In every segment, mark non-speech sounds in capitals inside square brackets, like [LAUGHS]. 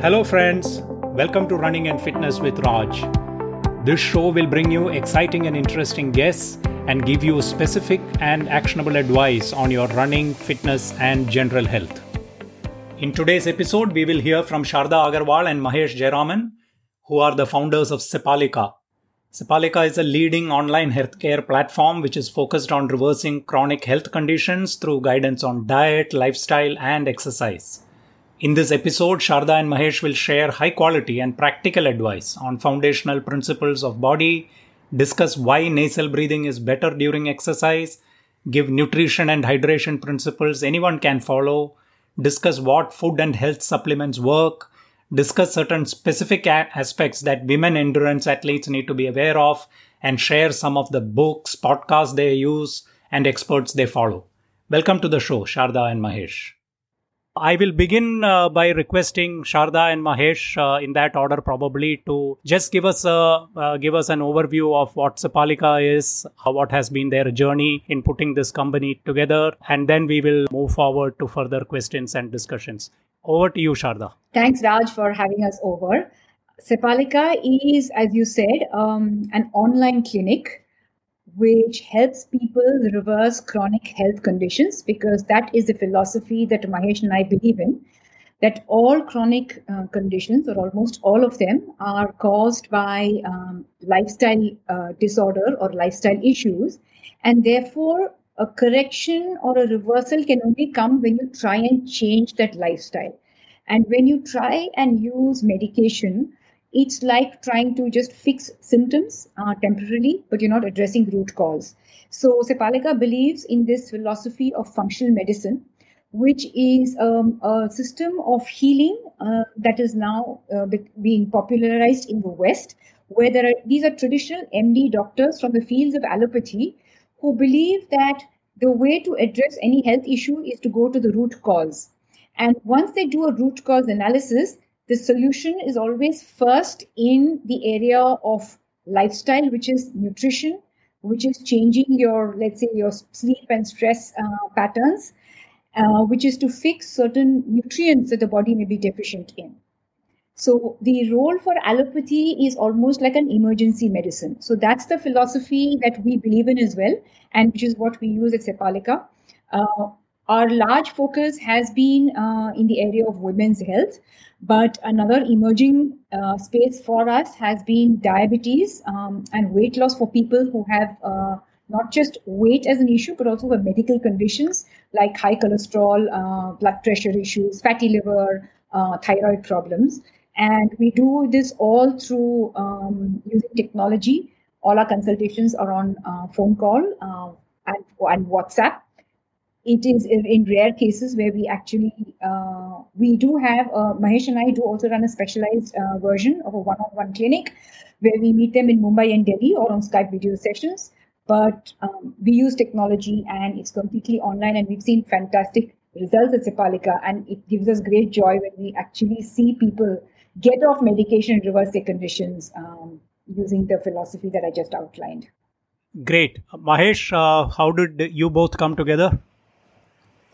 Hello, friends. Welcome to Running and Fitness with Raj. This show will bring you exciting and interesting guests and give you specific and actionable advice on your running, fitness, and general health. In today's episode, we will hear from Sharda Agarwal and Mahesh Jayaraman, who are the founders of Sepalika. Sepalika is a leading online healthcare platform which is focused on reversing chronic health conditions through guidance on diet, lifestyle, and exercise. In this episode, Sharda and Mahesh will share high quality and practical advice on foundational principles of body, discuss why nasal breathing is better during exercise, give nutrition and hydration principles anyone can follow, discuss what food and health supplements work, discuss certain specific aspects that women endurance athletes need to be aware of, and share some of the books, podcasts they use, and experts they follow. Welcome to the show, Sharda and Mahesh. I will begin uh, by requesting Sharda and Mahesh, uh, in that order, probably to just give us a uh, give us an overview of what Sepalika is, uh, what has been their journey in putting this company together, and then we will move forward to further questions and discussions. Over to you, Sharda. Thanks, Raj, for having us over. Sepalika is, as you said, um, an online clinic which helps people reverse chronic health conditions because that is the philosophy that Mahesh and I believe in. That all chronic uh, conditions, or almost all of them, are caused by um, lifestyle uh, disorder or lifestyle issues, and therefore a correction or a reversal can only come when you try and change that lifestyle. And when you try and use medication, it's like trying to just fix symptoms uh, temporarily, but you're not addressing root cause. So Sepalika believes in this philosophy of functional medicine, which is um, a system of healing uh, that is now uh, being popularized in the West, where there are, these are traditional MD doctors from the fields of allopathy who believe that the way to address any health issue is to go to the root cause. And once they do a root cause analysis, the solution is always first in the area of lifestyle, which is nutrition, which is changing your, let's say, your sleep and stress uh, patterns, uh, which is to fix certain nutrients that the body may be deficient in. So the role for allopathy is almost like an emergency medicine. So that's the philosophy that we believe in as well, and which is what we use at Sepalika. Uh, our large focus has been uh, in the area of women's health, but another emerging uh, space for us has been diabetes um, and weight loss for people who have uh, not just weight as an issue, but also have medical conditions like high cholesterol, uh, blood pressure issues, fatty liver, uh, thyroid problems. And we do this all through um, using technology. All our consultations are on uh, phone call and, and WhatsApp it is in rare cases where we actually uh, we do have uh, Mahesh and I do also run a specialized uh, version of a one-on-one clinic where we meet them in Mumbai and Delhi or on Skype video sessions. But um, we use technology and it's completely online, and we've seen fantastic results at Sepalika, and it gives us great joy when we actually see people get off medication and reverse their conditions um, using the philosophy that I just outlined. Great, Mahesh. Uh, how did you both come together?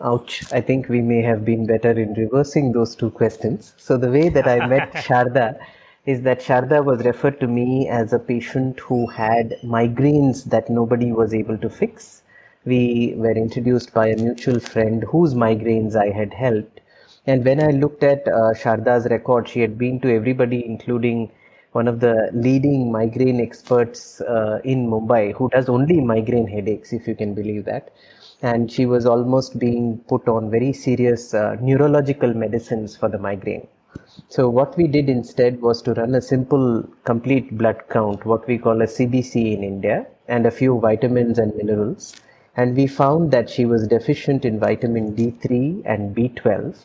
Ouch. I think we may have been better in reversing those two questions. So, the way that I met [LAUGHS] Sharda is that Sharda was referred to me as a patient who had migraines that nobody was able to fix. We were introduced by a mutual friend whose migraines I had helped. And when I looked at uh, Sharda's record, she had been to everybody, including one of the leading migraine experts uh, in Mumbai, who does only migraine headaches, if you can believe that and she was almost being put on very serious uh, neurological medicines for the migraine. So what we did instead was to run a simple complete blood count, what we call a CBC in India, and a few vitamins and minerals. And we found that she was deficient in vitamin D3 and B12.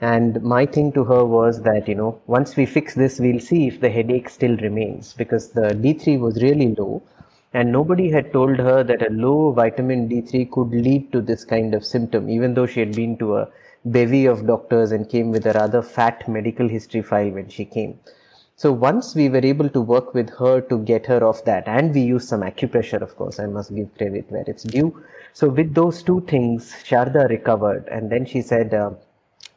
And my thing to her was that, you know, once we fix this, we'll see if the headache still remains because the D3 was really low and nobody had told her that a low vitamin D3 could lead to this kind of symptom, even though she had been to a bevy of doctors and came with a rather fat medical history file when she came. So once we were able to work with her to get her off that, and we used some acupressure, of course, I must give credit where it's due. So with those two things, Sharda recovered, and then she said, uh,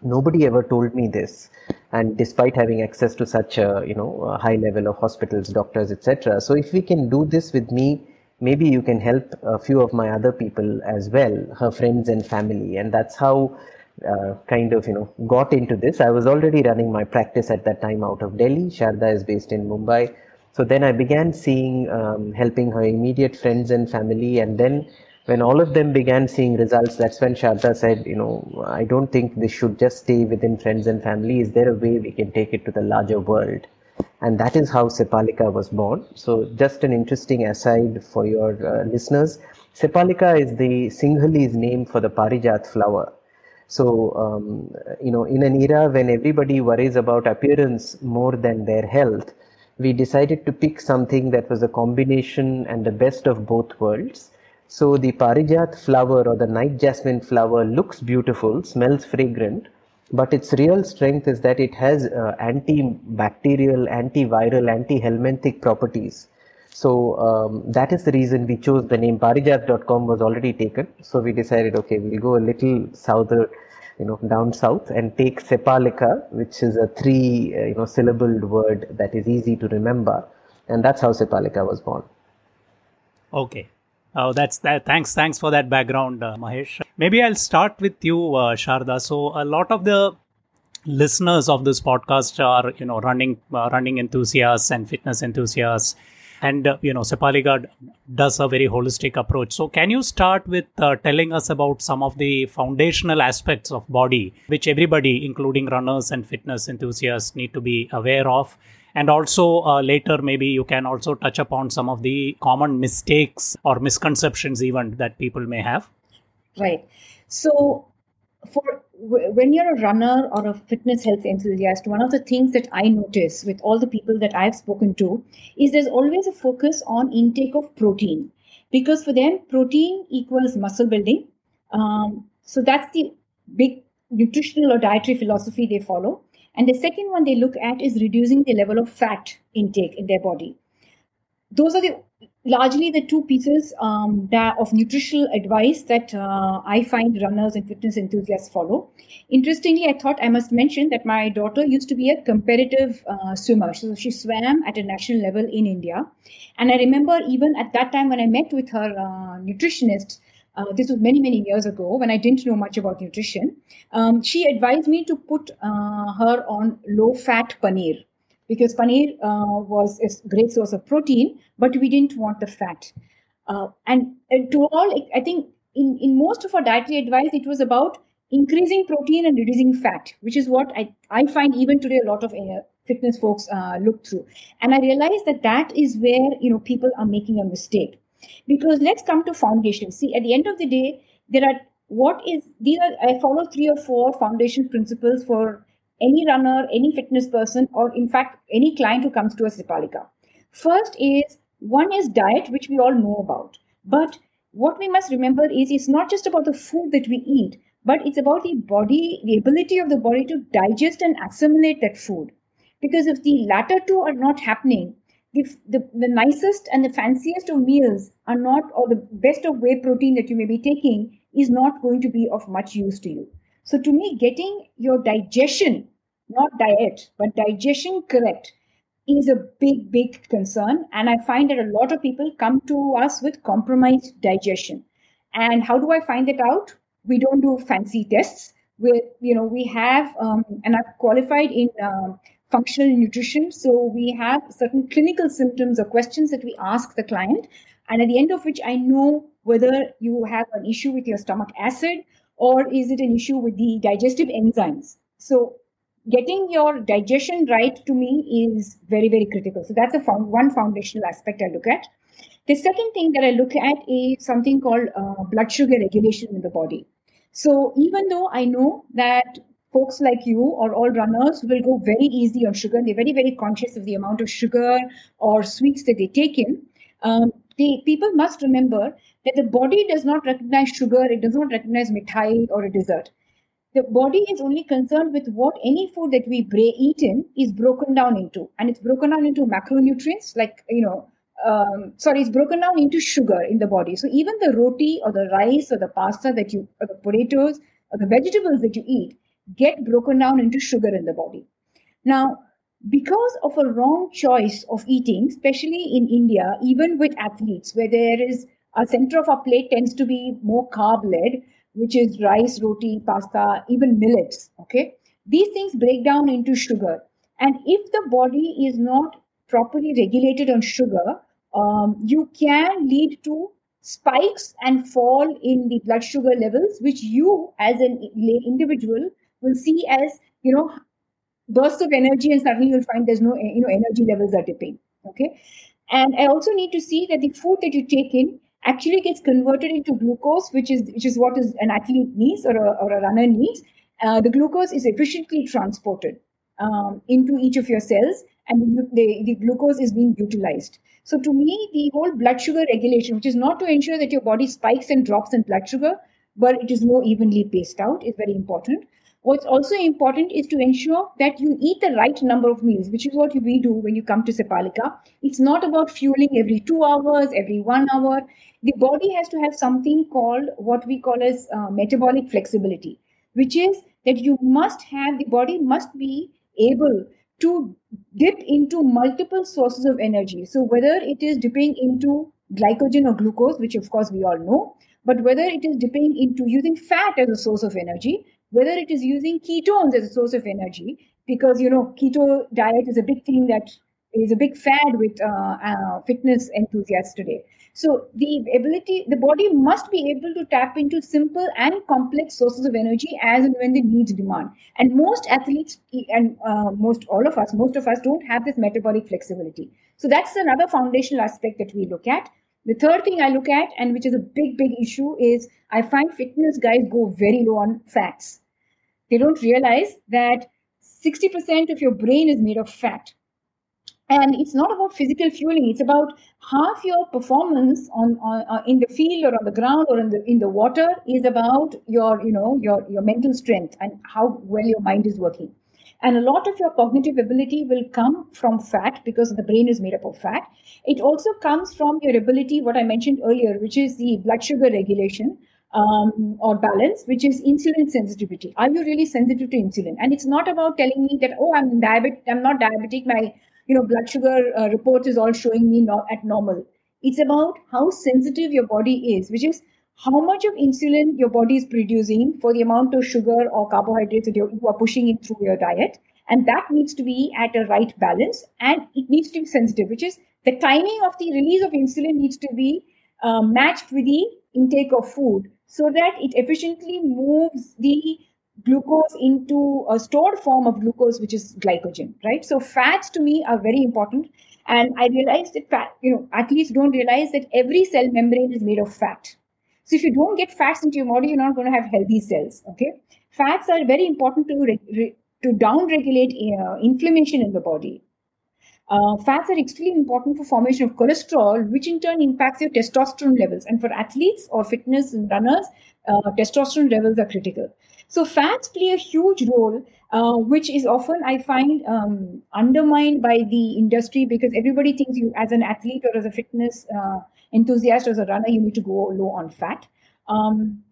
nobody ever told me this. And despite having access to such a you know a high level of hospitals doctors etc so if we can do this with me maybe you can help a few of my other people as well her friends and family. And that's how uh, kind of you know got into this. I was already running my practice at that time out of delhi. Sharda is based in mumbai. So then i began seeing um, helping her immediate friends and family. And then when all of them began seeing results, that's when Sharda said, you know, I don't think this should just stay within friends and family. Is there a way we can take it to the larger world? And that is how Sepalika was born. So just an interesting aside for your uh, listeners. Sepalika is the Sinhalese name for the Parijat flower. So, um, you know, in an era when everybody worries about appearance more than their health, we decided to pick something that was a combination and the best of both worlds so the Parijat flower or the night jasmine flower looks beautiful, smells fragrant, but its real strength is that it has uh, antibacterial, antiviral, anti-helminthic properties. So um, that is the reason we chose the name. Parijat.com was already taken, so we decided, okay, we'll go a little souther, you know, down south and take Sepalika, which is a three, uh, you know, syllabled word that is easy to remember, and that's how Sepalika was born. Okay, Oh, that's that. Thanks, thanks for that background, uh, Mahesh. Maybe I'll start with you, uh, Sharda. So, a lot of the listeners of this podcast are, you know, running, uh, running enthusiasts and fitness enthusiasts, and uh, you know, Sepalika does a very holistic approach. So, can you start with uh, telling us about some of the foundational aspects of body, which everybody, including runners and fitness enthusiasts, need to be aware of? And also uh, later maybe you can also touch upon some of the common mistakes or misconceptions even that people may have. Right. So for when you're a runner or a fitness health enthusiast one of the things that i notice with all the people that i've spoken to is there's always a focus on intake of protein. Because for them protein equals muscle building. Um, so that's the big nutritional or dietary philosophy they follow and the second one they look at is reducing the level of fat intake in their body. Those are the largely the two pieces um, of nutritional advice that uh, I find runners and fitness enthusiasts follow. Interestingly, I thought I must mention that my daughter used to be a competitive uh, swimmer. So she swam at a national level in India. And I remember even at that time when I met with her uh, nutritionist, uh, this was many, many years ago when I didn't know much about nutrition. Um, she advised me to put uh, her on low fat paneer because paneer uh, was a great source of protein, but we didn't want the fat. Uh, and, and, to all, I think in, in most of our dietary advice, it was about increasing protein and reducing fat, which is what I, I find even today a lot of uh, fitness folks uh, look through. And I realized that that is where you know people are making a mistake because let's come to foundation. See, at the end of the day, there are what is these are I follow three or four foundation principles for any runner, any fitness person, or in fact any client who comes to a Sepalika. First is one is diet, which we all know about. But what we must remember is it's not just about the food that we eat, but it's about the body, the ability of the body to digest and assimilate that food. Because if the latter two are not happening, the, the, the nicest and the fanciest of meals are not, or the best of whey protein that you may be taking is not going to be of much use to you. So, to me, getting your digestion, not diet, but digestion correct is a big, big concern. And I find that a lot of people come to us with compromised digestion. And how do I find that out? We don't do fancy tests. We, you know, we have, um, and I've qualified in um, functional nutrition. So we have certain clinical symptoms or questions that we ask the client, and at the end of which I know whether you have an issue with your stomach acid or is it an issue with the digestive enzymes. So getting your digestion right to me is very very critical. So that's found, one foundational aspect I look at. The second thing that I look at is something called uh, blood sugar regulation in the body. So even though I know that folks like you or all runners will go very easy on sugar. They're very, very conscious of the amount of sugar or sweets that they take in. Um, the people must remember that the body does not recognize sugar, it does not recognize mithai or a dessert. The body is only concerned with what any food that we eat in is broken down into, and it's broken down into macronutrients like you know. Um, sorry, it's broken down into sugar in the body. So even the roti or the rice or the pasta that you, or the potatoes or the vegetables that you eat, get broken down into sugar in the body. Now, because of a wrong choice of eating, especially in India, even with athletes, where there is a center of our plate tends to be more carb led, which is rice, roti, pasta, even millets. Okay. These things break down into sugar. And if the body is not properly regulated on sugar, um, you can lead to spikes and fall in the blood sugar levels, which you as an individual will see as, you know, burst of energy and suddenly you'll find there's no, you know, energy levels are dipping. Okay. And I also need to see that the food that you take in actually gets converted into glucose, which is which is what is an athlete needs or a, or a runner needs. Uh, the glucose is efficiently transported um, into each of your cells, and the, the glucose is being utilized. So, to me, the whole blood sugar regulation, which is not to ensure that your body spikes and drops in blood sugar, but it is more evenly paced out, is very important. What's also important is to ensure that you eat the right number of meals, which is what we do when you come to Sepalika. It's not about fueling every two hours, every one hour. The body has to have something called what we call as uh, metabolic flexibility, which is that you must have the body must be able to dip into multiple sources of energy. So whether it is dipping into glycogen or glucose, which of course we all know, but whether it is dipping into using fat as a source of energy, whether it is using ketones as a source of energy, because you know keto diet is a big thing that is a big fad with uh, uh, fitness enthusiasts today. So the ability, the body must be able to tap into simple and complex sources of energy as and when the needs demand. And most athletes and uh, most all of us, most of us don't have this metabolic flexibility. So that's another foundational aspect that we look at. The third thing I look at, and which is a big, big issue, is I find fitness guys go very low on fats. They don't realize that 60% of your brain is made of fat and it's not about physical fueling it's about half your performance on, on uh, in the field or on the ground or in the in the water is about your you know your your mental strength and how well your mind is working and a lot of your cognitive ability will come from fat because the brain is made up of fat it also comes from your ability what i mentioned earlier which is the blood sugar regulation um, or balance, which is insulin sensitivity. Are you really sensitive to insulin? And it's not about telling me that, oh, I'm diabetic, I'm not diabetic, my you know blood sugar uh, report is all showing me not at normal it's about how sensitive your body is which is how much of insulin your body is producing for the amount of sugar or carbohydrates that you are pushing in through your diet and that needs to be at a right balance and it needs to be sensitive which is the timing of the release of insulin needs to be uh, matched with the intake of food so that it efficiently moves the glucose into a stored form of glucose, which is glycogen, right? So fats to me are very important. And I realized that fat, you know, athletes don't realize that every cell membrane is made of fat. So if you don't get fats into your body, you're not going to have healthy cells. Okay, fats are very important to re- re- to down-regulate uh, inflammation in the body. Uh, fats are extremely important for formation of cholesterol, which in turn impacts your testosterone levels. And for athletes or fitness runners, uh, testosterone levels are critical. So fats play a huge role, uh, which is often I find um, undermined by the industry because everybody thinks you, as an athlete or as a fitness uh, enthusiast as a runner, you need to go low on fat. Um,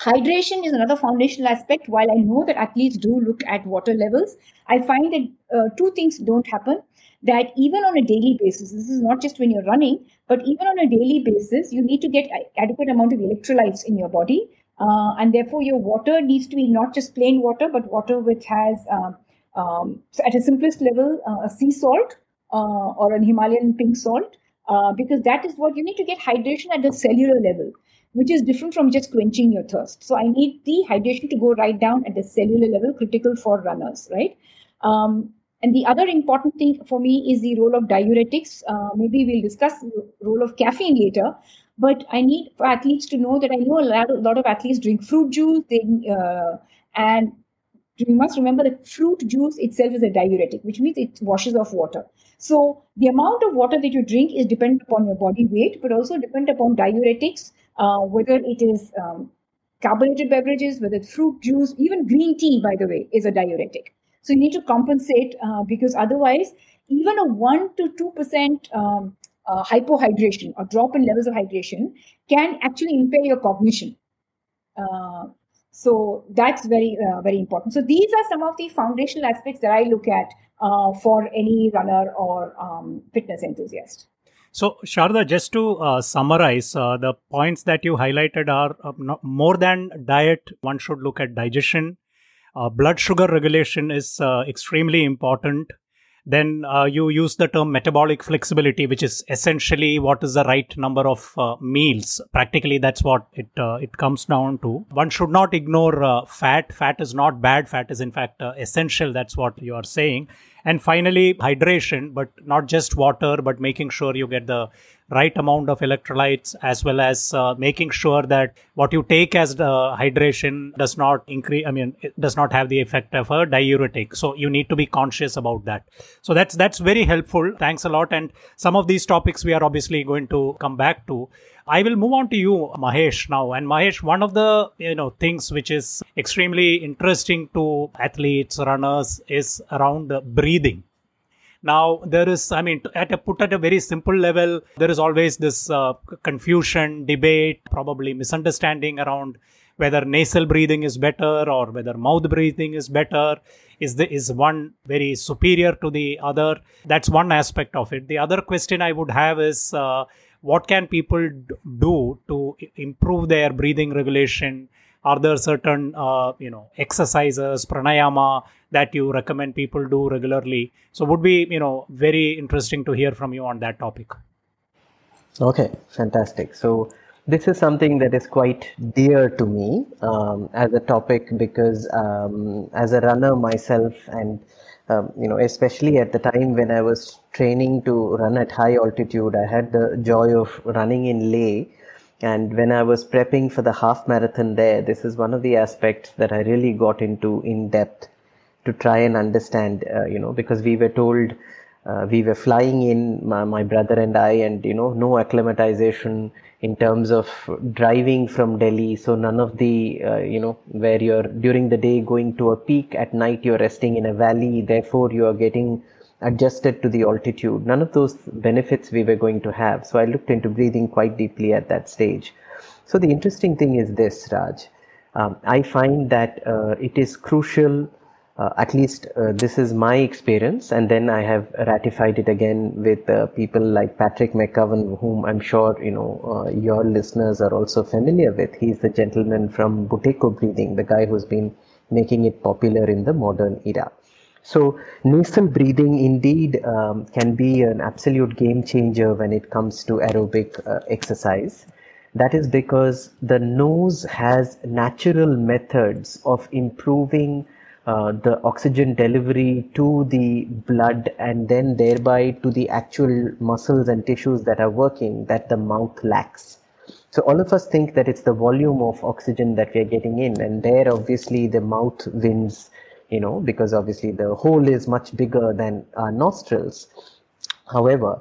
hydration is another foundational aspect. While I know that athletes do look at water levels, I find that uh, two things don't happen. That even on a daily basis, this is not just when you're running, but even on a daily basis, you need to get adequate amount of electrolytes in your body uh, and therefore, your water needs to be not just plain water, but water which has, um, um, at a simplest level, uh, a sea salt uh, or an Himalayan pink salt, uh, because that is what you need to get hydration at the cellular level, which is different from just quenching your thirst. So I need the hydration to go right down at the cellular level, critical for runners, right? Um, and the other important thing for me is the role of diuretics. Uh, maybe we'll discuss the role of caffeine later. But I need for athletes to know that I know a lot, a lot of athletes drink fruit juice. They uh, and you must remember that fruit juice itself is a diuretic, which means it washes off water. So the amount of water that you drink is dependent upon your body weight, but also dependent upon diuretics, uh, whether it is um, carbonated beverages, whether it's fruit juice, even green tea, by the way, is a diuretic. So you need to compensate uh, because otherwise, even a one to two percent um, uh, hypohydration or drop in levels of hydration can actually impair your cognition. Uh, So that's very, uh, very important. So these are some of the foundational aspects that I look at uh, for any runner or um, fitness enthusiast. So, Sharda, just to uh, summarize, uh, the points that you highlighted are uh, more than diet, one should look at digestion. Uh, blood sugar regulation is uh, extremely important. Then uh, you use the term metabolic flexibility, which is essentially what is the right number of meals. Practically, that's what it it comes down to. One should not ignore fat. Fat is not bad. Fat is in fact essential. That's what you are saying and finally hydration but not just water but making sure you get the right amount of electrolytes as well as uh, making sure that what you take as the hydration does not increase i mean it does not have the effect of a diuretic. So you need to be conscious about that. So that's that's very helpful. Thanks a lot. And some of these topics we are obviously going to come back to I will move on to you, Mahesh, now. And Mahesh, one of the you know things which is extremely interesting to athletes, runners, is around breathing. Now there is, I mean, at a put at a very simple level, there is always this uh, confusion, debate, probably misunderstanding around whether nasal breathing is better or whether mouth breathing is better. Is the is one very superior to the other? That's one aspect of it. The other question I would have is. Uh, what can people do to improve their breathing regulation? Are there certain uh, you know exercises pranayama that you recommend people do regularly? So would be you know very interesting to hear from you on that topic. Okay fantastic. So this is something that is quite dear to me um, as a topic because um, as a runner myself and um, you know, especially at the time when I was training to run at high altitude, I had the joy of running in Leh. And when I was prepping for the half marathon there, this is one of the aspects that I really got into in depth to try and understand, uh, you know, because we were told uh, we were flying in, my, my brother and I, and, you know, no acclimatization in terms of driving from Delhi. So none of the, uh, you know, where you're during the day going to a peak, at night you're resting in a valley, therefore you are getting adjusted to the altitude. None of those benefits we were going to have. So I looked into breathing quite deeply at that stage. So the interesting thing is this, Raj. Um, I find that uh, it is crucial uh, at least uh, this is my experience and then i have ratified it again with uh, people like patrick mcgovern whom i'm sure you know uh, your listeners are also familiar with. He's the gentleman from buteyko breathing the guy who's been making it popular in the modern era. So nasal breathing indeed um, can be an absolute game changer when it comes to aerobic uh, exercise. That is because the nose has natural methods of improving uh, the oxygen delivery to the blood and then thereby to the actual muscles and tissues that are working that the mouth lacks. So all of us think that it's the volume of oxygen that we are getting in, and there obviously the mouth wins, you know, because obviously the hole is much bigger than our nostrils. However,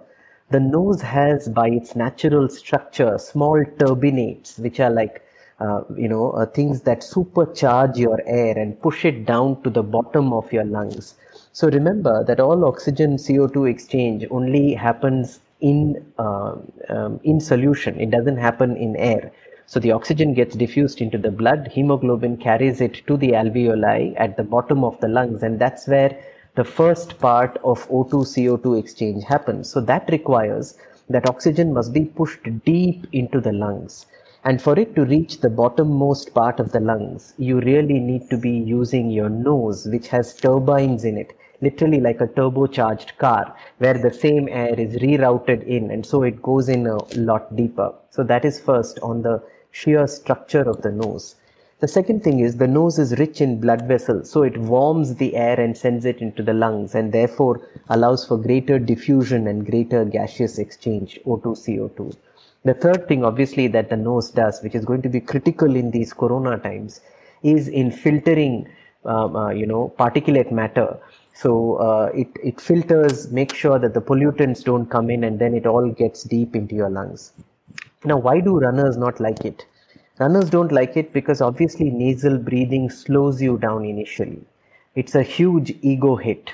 the nose has by its natural structure small turbinates, which are like uh, you know, uh, things that supercharge your air and push it down to the bottom of your lungs. So remember that all oxygen CO2 exchange only happens in uh, um, in solution. It doesn't happen in air. So the oxygen gets diffused into the blood. Hemoglobin carries it to the alveoli at the bottom of the lungs, and that's where the first part of O2 CO2 exchange happens. So that requires that oxygen must be pushed deep into the lungs. And for it to reach the bottommost part of the lungs, you really need to be using your nose, which has turbines in it, literally like a turbocharged car, where the same air is rerouted in, and so it goes in a lot deeper. So that is first on the sheer structure of the nose. The second thing is the nose is rich in blood vessels, so it warms the air and sends it into the lungs and therefore allows for greater diffusion and greater gaseous exchange, O2, CO2. The third thing, obviously, that the nose does, which is going to be critical in these corona times, is in filtering, um, uh, you know, particulate matter. So uh, it, it filters, make sure that the pollutants don't come in and then it all gets deep into your lungs. Now, why do runners not like it? Runners don't like it because obviously nasal breathing slows you down initially. It's a huge ego hit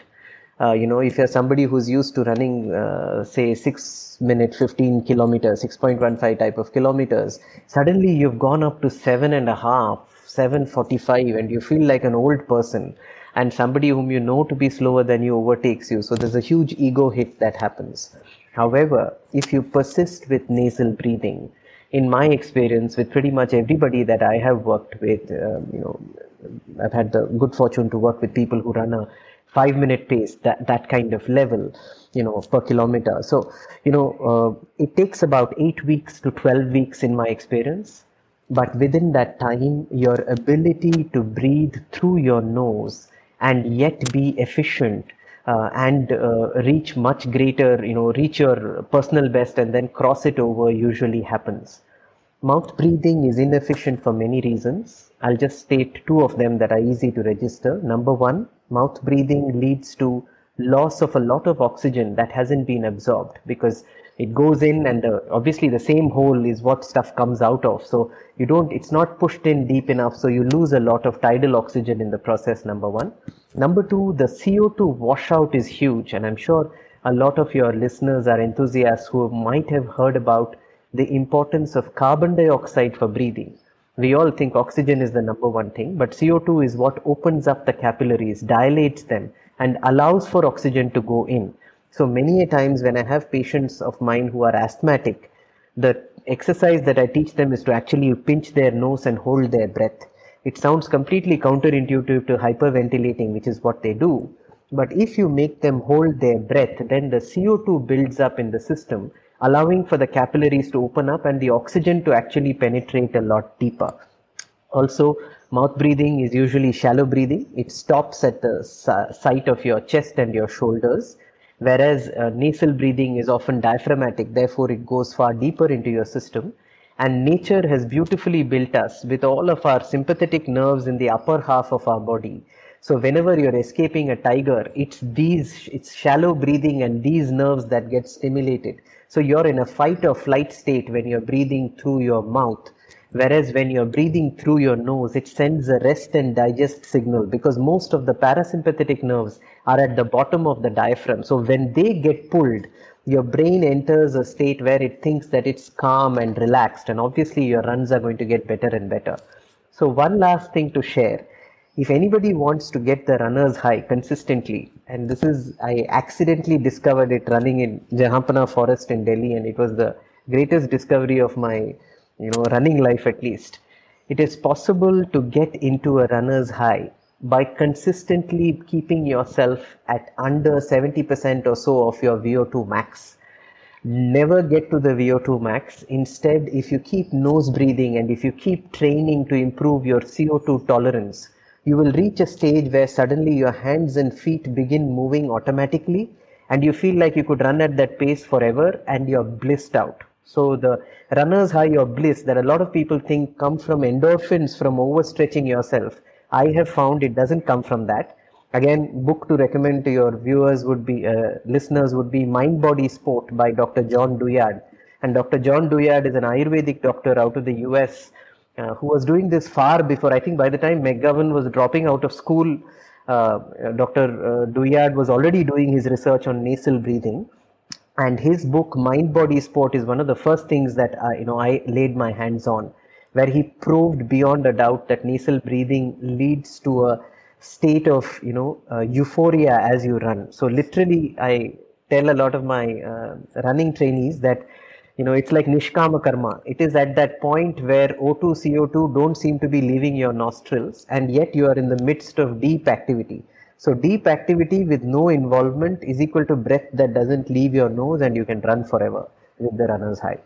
uh, you know, if you're somebody who's used to running, uh, say, six minute, 15 kilometers, 6.15 type of kilometers, suddenly you've gone up to seven and a half, 7:45 and you feel like an old person and somebody whom you know to be slower than you overtakes you. So there's a huge ego hit that happens. However if you persist with nasal breathing in my experience with pretty much everybody that I have worked with, um, you know, I've had the good fortune to work with people who run a five minute pace, that, that kind of level, you know, per kilometer. So, you know, uh, it takes about eight weeks to 12 weeks in my experience. But within that time, your ability to breathe through your nose and yet be efficient uh, and uh, reach much greater, you know, reach your personal best and then cross it over usually happens. Mouth breathing is inefficient for many reasons. I'll just state two of them that are easy to register. Number one, mouth breathing leads to loss of a lot of oxygen that hasn't been absorbed because it goes in and the, obviously the same hole is what stuff comes out of so you don't it's not pushed in deep enough so you lose a lot of tidal oxygen in the process number one Number two, the CO2 washout is huge, and I'm sure a lot of your listeners are enthusiasts who might have heard about the importance of carbon dioxide for breathing. We all think oxygen is the number one thing, but CO2 is what opens up the capillaries, dilates them, and allows for oxygen to go in. So many a times when I have patients of mine who are asthmatic, the exercise that I teach them is to actually pinch their nose and hold their breath it sounds completely counterintuitive to hyperventilating, which is what they do. But if you make them hold their breath, then the CO2 builds up in the system, allowing for the capillaries to open up and the oxygen to actually penetrate a lot deeper. Also, mouth breathing is usually shallow breathing. It stops at the site of your chest and your shoulders, whereas uh, nasal breathing is often diaphragmatic, therefore, it goes far deeper into your system and nature has beautifully built us with all of our sympathetic nerves in the upper half of our body so whenever you're escaping a tiger it's these it's shallow breathing and these nerves that get stimulated so you're in a fight or flight state when you're breathing through your mouth whereas when you're breathing through your nose it sends a rest and digest signal because most of the parasympathetic nerves are at the bottom of the diaphragm. So when they get pulled your brain enters a state where it thinks that it's calm and relaxed and obviously your runs are going to get better and better. So one last thing to share if anybody wants to get the runner's high consistently and this is i accidentally discovered it running in jahanpanah forest in delhi and it was the greatest discovery of my you know running life at least it is possible to get into a runner's high by consistently keeping yourself at under 70% or so of your VO2 max. Never get to the VO2 max. Instead, if you keep nose breathing and if you keep training to improve your CO2 tolerance, you will reach a stage where suddenly your hands and feet begin moving automatically and you feel like you could run at that pace forever and you're blissed out. So the runner's high or bliss that a lot of people think come from endorphins from overstretching yourself I have found it doesn't come from that. Again, book to recommend to your viewers would be, uh, listeners would be Mind Body Sport by Dr. John Douillard. And Dr. John Douillard is an Ayurvedic doctor out of the US uh, who was doing this far before. I think by the time McGovern was dropping out of school, uh, Dr. Uh, Douillard was already doing his research on nasal breathing. And his book, Mind Body Sport, is one of the first things that uh, you know I laid my hands on where he proved beyond a doubt that nasal breathing leads to a state of you know uh, euphoria as you run so literally i tell a lot of my uh, running trainees that you know it's like nishkama karma. It is at that point where o2 co2 don't seem to be leaving your nostrils and yet you are in the midst of deep activity. So deep activity with no involvement is equal to breath that doesn't leave your nose and you can run forever with the runner's high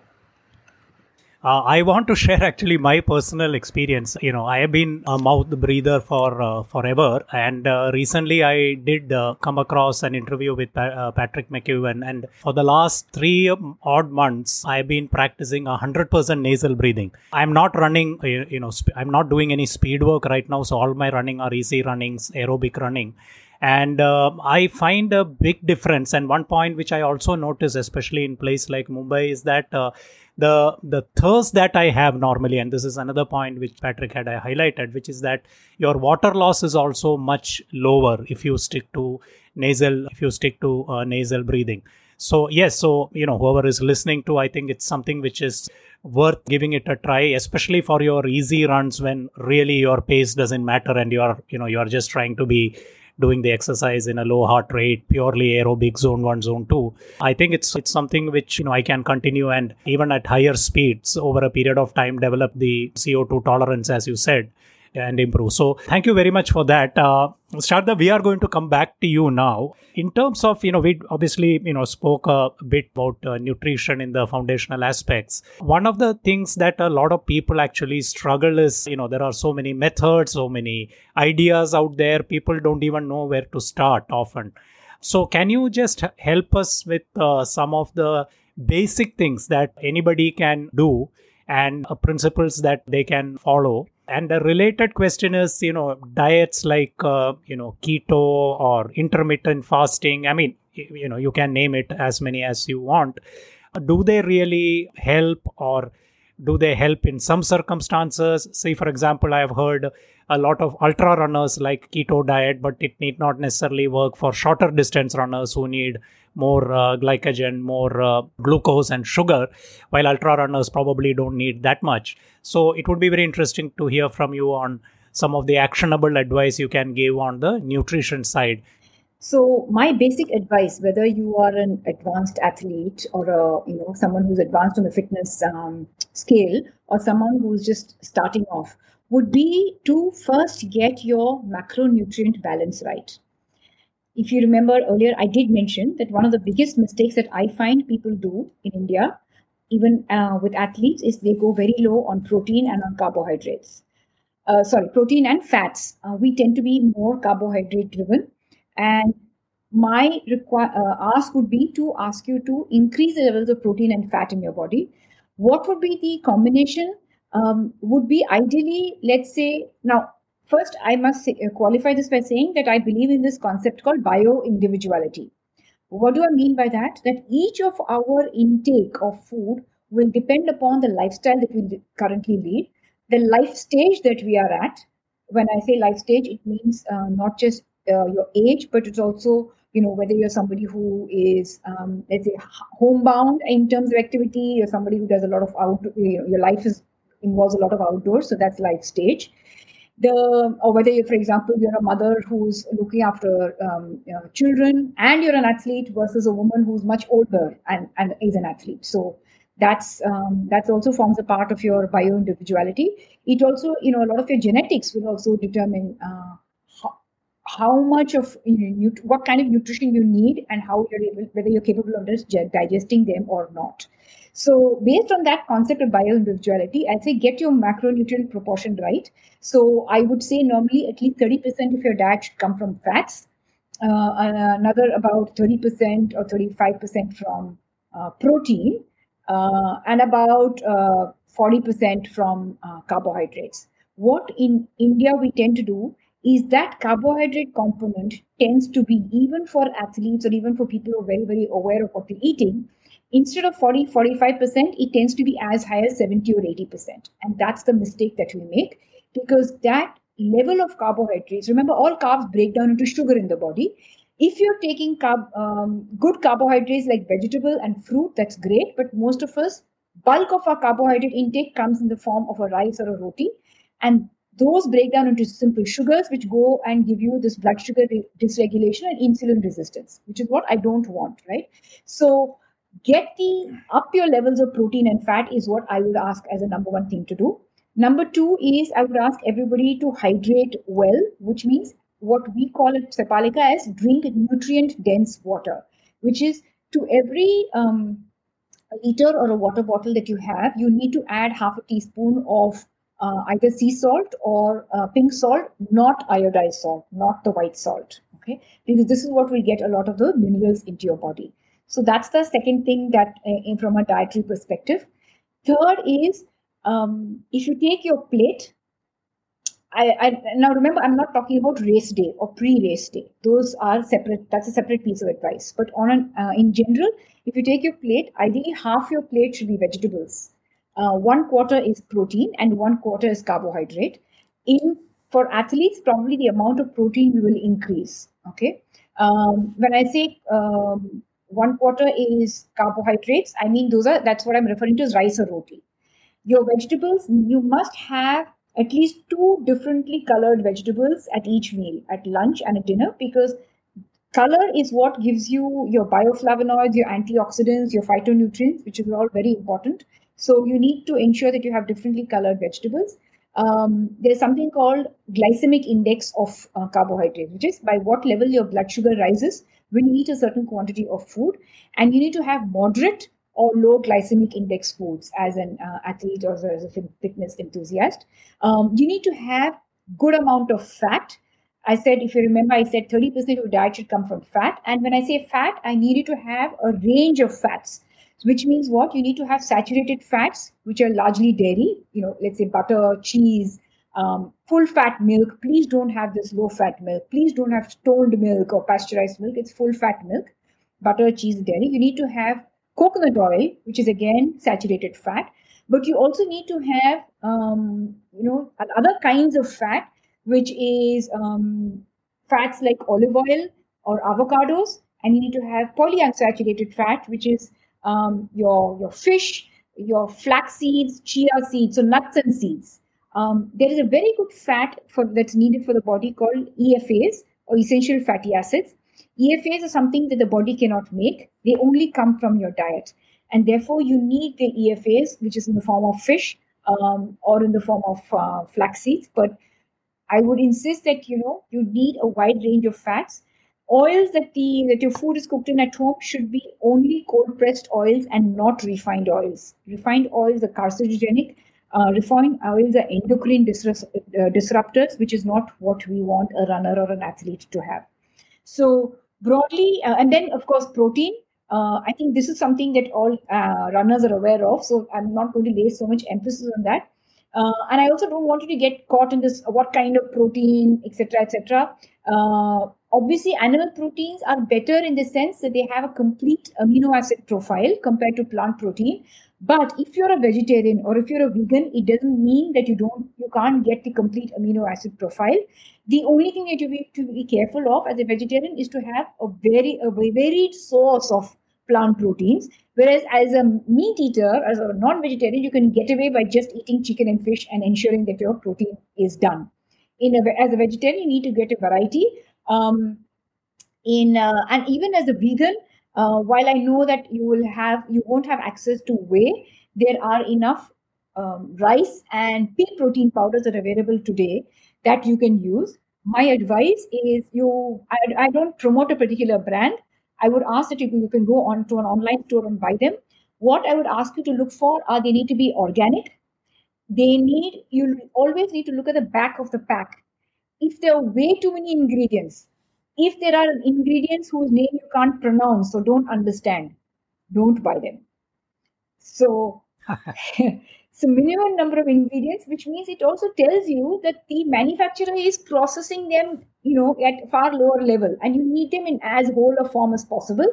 uh, I want to share actually my personal experience. You know, I have been a mouth breather for uh, forever, and uh, recently I did uh, come across an interview with pa- uh, Patrick McKeown, and for the last three odd months, I've been practicing hundred percent nasal breathing. I'm not running, you know, sp- I'm not doing any speed work right now, so all my running are easy runnings, aerobic running. And uh, i find a big difference. And one point which i also notice especially in place like mumbai is that uh, the the thirst that i have normally and this is another point which patrick had highlighted which is that your water loss is also much lower if you stick to nasal if you stick to uh, nasal breathing. So, yes, so, you know, whoever is listening to, I think it's something which is worth giving it a try, especially for your easy runs when really your pace doesn't matter and you're, you know, you're just trying to be doing the exercise in a low heart rate purely aerobic zone 1 zone 2 i think it's it's something which you know i can continue and even at higher speeds over a period of time develop the co2 tolerance as you said and improve. So thank you very much for that. Uh, Sharda, we are going to come back to you now. In terms of, you know, we obviously, you know, spoke a bit about uh, nutrition in the foundational aspects. One of the things that a lot of people actually struggle is, you know, there are so many methods, so many ideas out there. People don't even know where to start often. So can you just help us with uh, some of the basic things that anybody can do and uh, principles that they can follow and the related question is you know diets like uh, you know keto or intermittent fasting i mean you know you can name it as many as you want. Do they really help or do they help in some circumstances? Say for example i have heard a lot of ultra runners like keto diet but it need not necessarily work for shorter distance runners who need more uh, glycogen, more uh, glucose and sugar, while ultra runners probably don't need that much. So it would be very interesting to hear from you on some of the actionable advice you can give on the nutrition side. So my basic advice, whether you are an advanced athlete or a you know someone who's advanced on the fitness um, scale or someone who's just starting off, would be to first get your macronutrient balance right if you remember earlier, I did mention that one of the biggest mistakes that I find people do in India, even uh, with athletes, is they go very low on protein and on carbohydrates. Uh, sorry, protein and fats. Uh, we tend to be more carbohydrate driven. And my uh, ask would be to ask you to increase the levels of protein and fat in your body. What would be the combination? Um, would be ideally, let's say, now First, I must say, uh, qualify this by saying that I believe in this concept called bio individuality. What do I mean by that? That each of our intake of food will depend upon the lifestyle that we currently lead, the life stage that we are at. When I say life stage, it means uh, not just uh, your age, but it's also you know whether you're somebody who is um, let's say homebound in terms of activity, or somebody who does a lot of out. You know, your life is involves a lot of outdoors, so that's life stage the or whether you for example you're a mother who's looking after um, you know, children and you're an athlete versus a woman who's much older and, and is an athlete. So that's um, that's also forms a part of your bio individuality it also you know a lot of your genetics will also determine uh, how, how much of you know, what kind of nutrition you need and how you're able whether you're capable of just digesting them or not so based on that concept of bioindividuality, I'd say get your macronutrient proportion right. So I would say normally at least 30% of your diet should come from fats, uh, another about 30% or 35% from uh, protein, uh, and about 40% uh, from uh, carbohydrates. What in India we tend to do is that carbohydrate component tends to be even for athletes or even for people who are very very aware of what they're eating instead of 40 45% it tends to be as high as 70 or 80% and that's the mistake that we make because that level of carbohydrates remember all carbs break down into sugar in the body. If you're taking carb, um, good carbohydrates like vegetable and fruit that's great but most of us bulk of our carbohydrate intake comes in the form of a rice or a roti. And those break down into simple sugars which go and give you this blood sugar dysregulation and insulin resistance which is what i don't want right? So get the up your levels of protein and fat is what I would ask as a number one thing to do. Number two is I would ask everybody to hydrate well, which means what we call it Sepalika as drink nutrient dense water, which is to every um, liter or a water bottle that you have, you need to add half a teaspoon of uh, either sea salt or uh, pink salt, not iodized salt, not the white salt. Okay, because this is what will get a lot of the minerals into your body. So that's the second thing that, uh, from a dietary perspective. Third is um, if you take your plate. I, I, now remember I'm not talking about race day or pre-race day. Those are separate. That's a separate piece of advice. But on an, uh, in general, if you take your plate, ideally half your plate should be vegetables. Uh, one quarter is protein and one quarter is carbohydrate. In for athletes, probably the amount of protein will increase. Okay. Um, when I say um, one quarter is carbohydrates. I mean, those are that's what I'm referring to as rice or roti. Your vegetables, you must have at least two differently colored vegetables at each meal, at lunch and at dinner, because color is what gives you your bioflavonoids, your antioxidants, your phytonutrients, which is all very important. So you need to ensure that you have differently colored vegetables. Um, there's something called glycemic index of uh, carbohydrates, which is by what level your blood sugar rises when you eat a certain quantity of food. And you need to have moderate or low glycemic index foods as an uh, athlete or as a fitness enthusiast. Um, you need to have good amount of fat. I said, if you remember, I said 30% of diet should come from fat. And when I say fat, I need you to have a range of fats, which means what? You need to have saturated fats, which are largely dairy, you know, let's say butter, cheese, um, full fat milk. Please don't have this low fat milk. Please don't have toned milk or pasteurized milk. It's full fat milk, butter, cheese, dairy. You need to have coconut oil, which is again saturated fat, but you also need to have um, you know other kinds of fat, which is um, fats like olive oil or avocados, and you need to have polyunsaturated fat, which is um, your your fish, your flax seeds, chia seeds, so nuts and seeds. Um, there is a very good fat for, that's needed for the body called EFAs or essential fatty acids EFAs are something that the body cannot make. They only come from your diet. And therefore, you need the EFAs, which is in the form of fish um, or in the form of uh, flax seeds. But I would insist that, you know, you need a wide range of fats. Oils that the that your food is cooked in at home should be only cold pressed oils and not refined oils. Refined oils are carcinogenic. Uh, refined oils are endocrine uh, disruptors, which is not what we want a runner or an athlete to have. So broadly, uh, and then of course protein. Uh, I think this is something that all uh, runners are aware of. So I'm not going to lay so much emphasis on that. Uh, and I also don't want you to get caught in this what kind of protein, etc., etc. Obviously, animal proteins are better in the sense that they have a complete amino acid profile compared to plant protein. But if you're a vegetarian or if you're a vegan, it doesn't mean that you don't you can't get the complete amino acid profile. The only thing that you need to be careful of as a vegetarian is to have a very a varied source of plant proteins. Whereas as a meat eater, as a non-vegetarian, you can get away by just eating chicken and fish and ensuring that your protein is done. In a, as a vegetarian, you need to get a variety. Um, in uh, and even as a vegan, uh, while I know that you will have, you won't have access to whey, there are enough um, rice and pea protein powders that are available today that you can use. My advice is you, I, I don't promote a particular brand. I would ask that you, you can go on to an online store and buy them. What I would ask you to look for are they need to be organic. They need, you always need to look at the back of the pack. If there are way too many ingredients, if there are ingredients whose name you can't pronounce or don't understand, don't buy them. So, [LAUGHS] so minimum number of ingredients, which means it also tells you that the manufacturer is processing them, you know, at far lower level, and you need them in as whole a form as possible.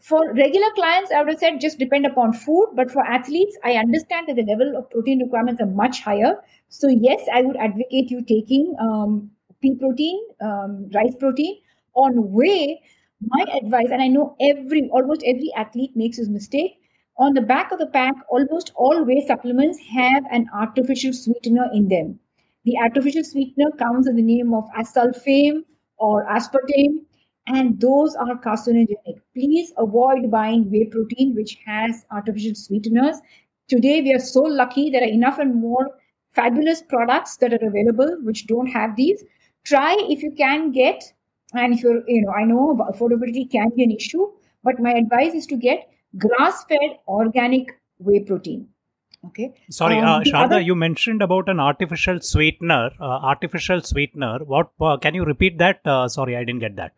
For regular clients, I would have said just depend upon food, but for athletes, I understand that the level of protein requirements are much higher. So yes, I would advocate you taking um, pea protein, um, rice protein. On whey, my advice, and I know every almost every athlete makes this mistake. On the back of the pack, almost all whey supplements have an artificial sweetener in them. The artificial sweetener comes in the name of acesulfame or aspartame, and those are carcinogenic. Please avoid buying whey protein which has artificial sweeteners. Today, we are so lucky there are enough and more fabulous products that are available which don't have these try if you can get and if you're you know i know affordability can be an issue but my advice is to get grass fed organic whey protein okay? Sorry um, uh, Sharda, other... you mentioned about an artificial sweetener uh, artificial sweetener. What uh, can you repeat that? Uh, sorry i didn't get that.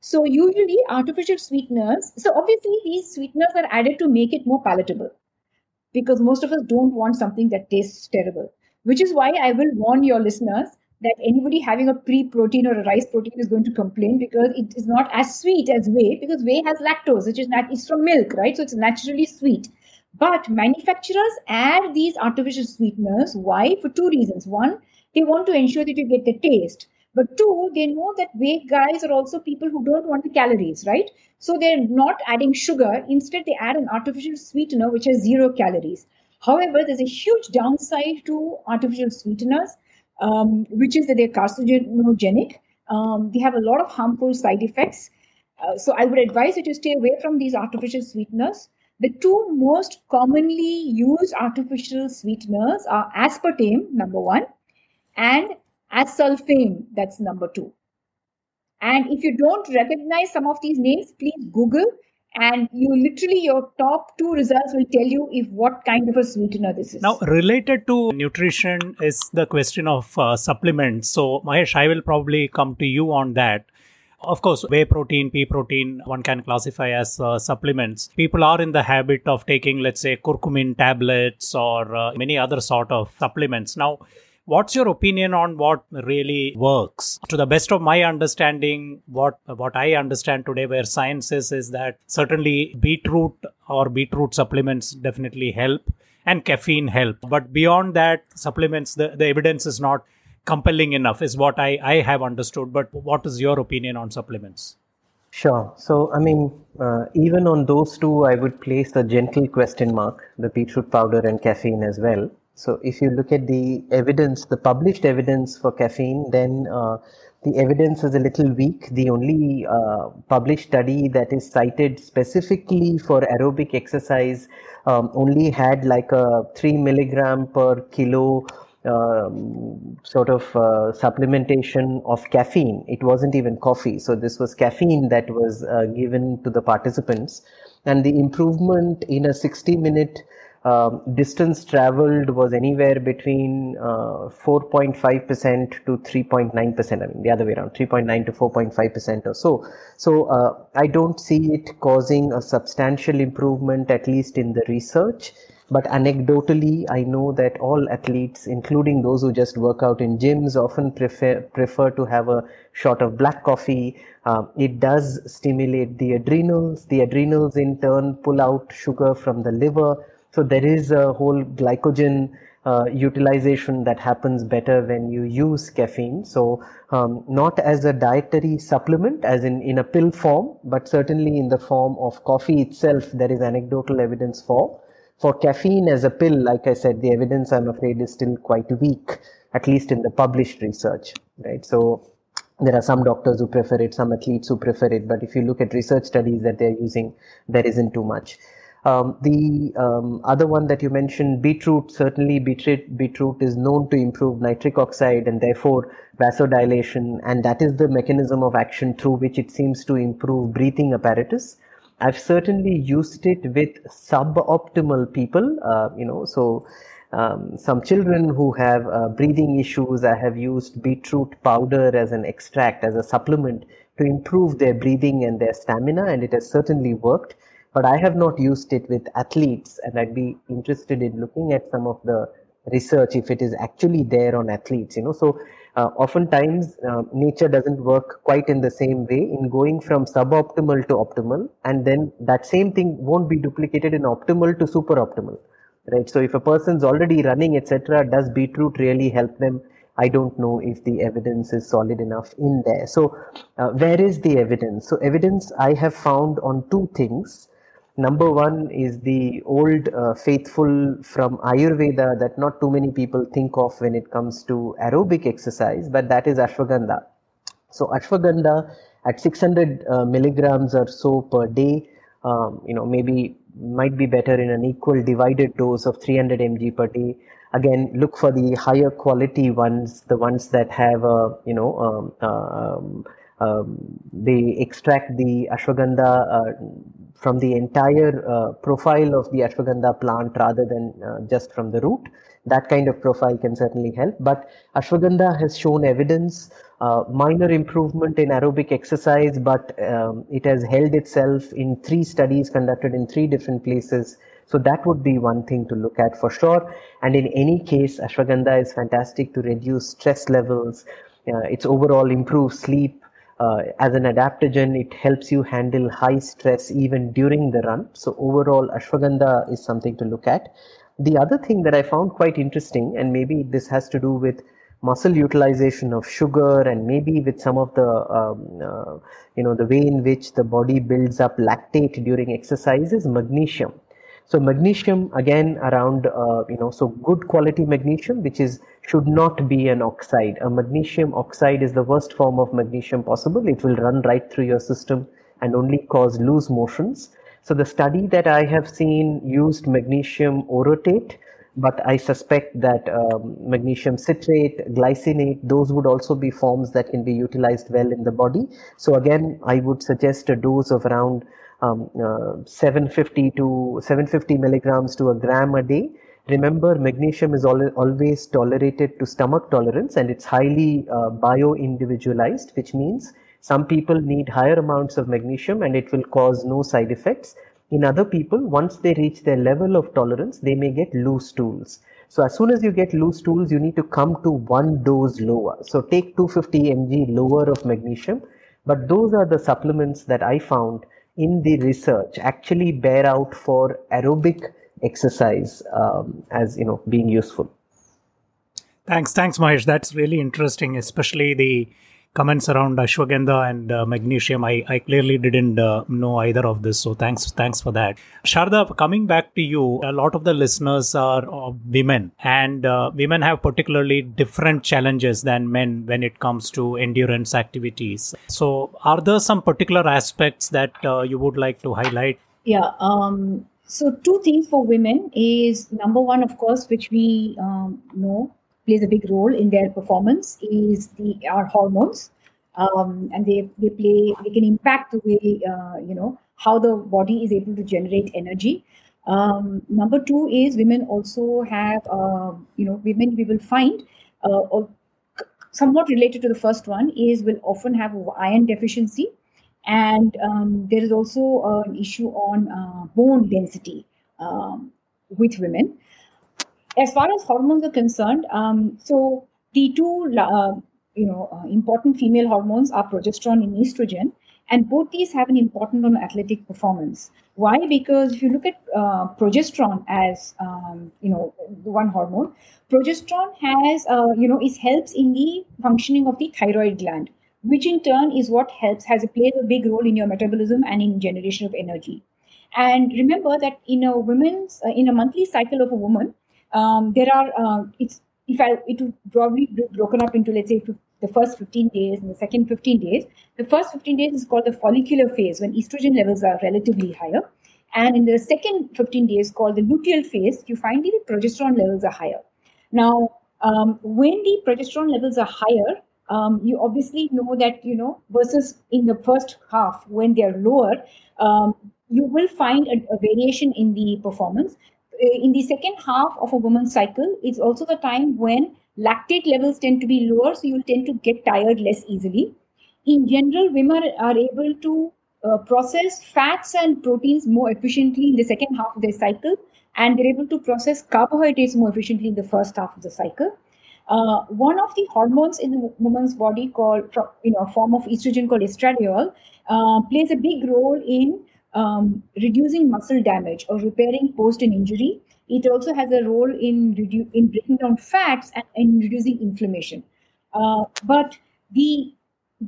So usually artificial sweeteners so obviously these sweeteners are added to make it more palatable because most of us don't want something that tastes terrible which is why i will warn your listeners that anybody having a pea protein or a rice protein is going to complain because it is not as sweet as whey because whey has lactose, which is not it's from milk, right? So it's naturally sweet. But manufacturers add these artificial sweeteners. Why? For two reasons. One, they want to ensure that you get the taste. But two, they know that weight guys are also people who don't want the calories, right? So they're not adding sugar. Instead, they add an artificial sweetener which has zero calories. However, there's a huge downside to artificial sweeteners, um, which is that they're carcinogenic. Um, they have a lot of harmful side effects. Uh, so I would advise you to stay away from these artificial sweeteners. The two most commonly used artificial sweeteners are aspartame, number one, and acesulfame, that's number two. And if you don't recognize some of these names, please Google and you literally your top two results will tell you if what kind of a sweetener this is now related to nutrition is the question of uh, supplements so mahesh i will probably come to you on that of course, whey protein, pea protein, one can classify as uh, supplements. People are in the habit of taking, let's say, curcumin tablets or uh, many other sort of supplements. Now, What's your opinion on what really works? To the best of my understanding, what what I understand today, where science is, is that certainly beetroot or beetroot supplements definitely help, and caffeine help. But beyond that, supplements, the, the evidence is not compelling enough, is what I, I have understood. But what is your opinion on supplements? Sure. So, I mean, uh, even on those two, I would place a gentle question mark the beetroot powder and caffeine as well. So if you look at the evidence, the published evidence for caffeine, then uh, the evidence is a little weak. The only uh, published study that is cited specifically for aerobic exercise um, only had like a 3 milligram per kilo um, sort of uh, supplementation of caffeine. It wasn't even coffee. So this was caffeine that was uh, given to the participants. And the improvement in a 60 minute um, distance traveled was anywhere between uh, 4.5% to 3.9%. I mean, the other way around, 3.9 to 4.5% or so. So, uh, I don't see it causing a substantial improvement, at least in the research. But anecdotally, I know that all athletes, including those who just work out in gyms, often prefer, prefer to have a shot of black coffee. Uh, it does stimulate the adrenals. The adrenals, in turn, pull out sugar from the liver so there is a whole glycogen uh, utilization that happens better when you use caffeine. So um, not as a dietary supplement, as in in a pill form, but certainly in the form of coffee itself, there is anecdotal evidence for. For caffeine as a pill, like I said, the evidence I'm afraid is still quite weak, at least in the published research, right? So there are some doctors who prefer it, some athletes who prefer it, but if you look at research studies that they're using, there isn't too much. Um, the um, other one that you mentioned, beetroot, certainly beetroot, beetroot is known to improve nitric oxide and therefore vasodilation, and that is the mechanism of action through which it seems to improve breathing apparatus. I've certainly used it with suboptimal people, uh, you know, so um, some children who have uh, breathing issues, I have used beetroot powder as an extract, as a supplement to improve their breathing and their stamina, and it has certainly worked but I have not used it with athletes, and I'd be interested in looking at some of the research if it is actually there on athletes. You know, so uh, oftentimes uh, nature doesn't work quite in the same way in going from suboptimal to optimal, and then that same thing won't be duplicated in optimal to super optimal, right? So if a person's already running, etc., does beetroot really help them? I don't know if the evidence is solid enough in there. So, uh, where is the evidence? So, evidence I have found on two things. Number one is the old uh, faithful from Ayurveda that not too many people think of when it comes to aerobic exercise, but that is ashwagandha. So ashwagandha at 600 uh, milligrams or so per day, um, you know, maybe might be better in an equal divided dose of 300 mg per day. Again, look for the higher quality ones, the ones that have a, you know, um, um, um they extract the ashwagandha uh, from the entire uh, profile of the ashwagandha plant rather than uh, just from the root. That kind of profile can certainly help. But ashwagandha has shown evidence, uh, minor improvement in aerobic exercise, but um, it has held itself in three studies conducted in three different places. So that would be one thing to look at for sure. And in any case, ashwagandha is fantastic to reduce stress levels. Uh, it's overall improve sleep, uh, as an adaptogen, it helps you handle high stress even during the run. So overall, ashwagandha is something to look at. The other thing that I found quite interesting, and maybe this has to do with muscle utilization of sugar and maybe with some of the um, uh, you know the way in which the body builds up lactate during exercise is magnesium so magnesium again around uh, you know so good quality magnesium which is should not be an oxide. A magnesium oxide is the worst form of magnesium possible. It will run right through your system and only cause loose motions. So the study that I have seen used magnesium orotate, but I suspect that um, magnesium citrate, glycinate, those would also be forms that can be utilized well in the body. So again, I would suggest a dose of around um, uh, 750 to 750 milligrams to a gram a day. Remember, magnesium is al- always tolerated to stomach tolerance and it's highly uh, bio-individualized, which means some people need higher amounts of magnesium and it will cause no side effects. In other people, once they reach their level of tolerance, they may get loose stools. So as soon as you get loose stools, you need to come to one dose lower. So take 250 mg lower of magnesium. But those are the supplements that I found in the research actually bear out for aerobic exercise um, as you know being useful. Thanks, thanks, Mahesh. That's really interesting, especially the comments around ashwagandha and uh, magnesium. I, I clearly didn't uh, know either of this, so thanks thanks for that. Sharda, coming back to you, a lot of the listeners are uh, women, and uh, women have particularly different challenges than men when it comes to endurance activities. So, are there some particular aspects that uh, you would like to highlight? Yeah. Um, so, two things for women is number one, of course, which we um, know plays a big role in their performance is the our hormones. Um, and they, they play they can impact the way uh, you know how the body is able to generate energy. Um, number two is women also have uh, you know women we will find uh, somewhat related to the first one is will often have iron deficiency. And um, there is also an issue on uh, bone density um, with women as far as hormones are concerned, um, so the two uh, you know uh, important female hormones are progesterone and estrogen, and both these have an important on athletic performance. Why? Because if you look at uh, progesterone as um, you know one hormone, progesterone has uh, you know it helps in the functioning of the thyroid gland, which in turn is what helps has plays a big role in your metabolism and in generation of energy. And remember that in a woman's uh, in a monthly cycle of a woman, um, there are uh, it's if I it would probably be broken up into let's say the first 15 days and the second 15 days. The first 15 days is called the follicular phase when estrogen levels are relatively higher. And in the second 15 days, called the luteal phase, you find the progesterone levels are higher. Now, um, when the progesterone levels are higher, um, you obviously know that, you know, versus in the first half when they're lower, um, you will find a, a, variation in the performance in the second half of a woman's cycle, it's also the time when lactate levels tend to be lower, so you'll tend to get tired less easily. In general, women are able to uh, process fats and proteins more efficiently in the second half of their cycle, and they're able to process carbohydrates more efficiently in the first half of the cycle. Uh, one of the hormones in the woman's body called, you know, a form of estrogen called estradiol, uh, plays a big role in um, reducing muscle damage or repairing post an injury. It also has a role in redu- in breaking down fats and, reducing inflammation. Uh, but the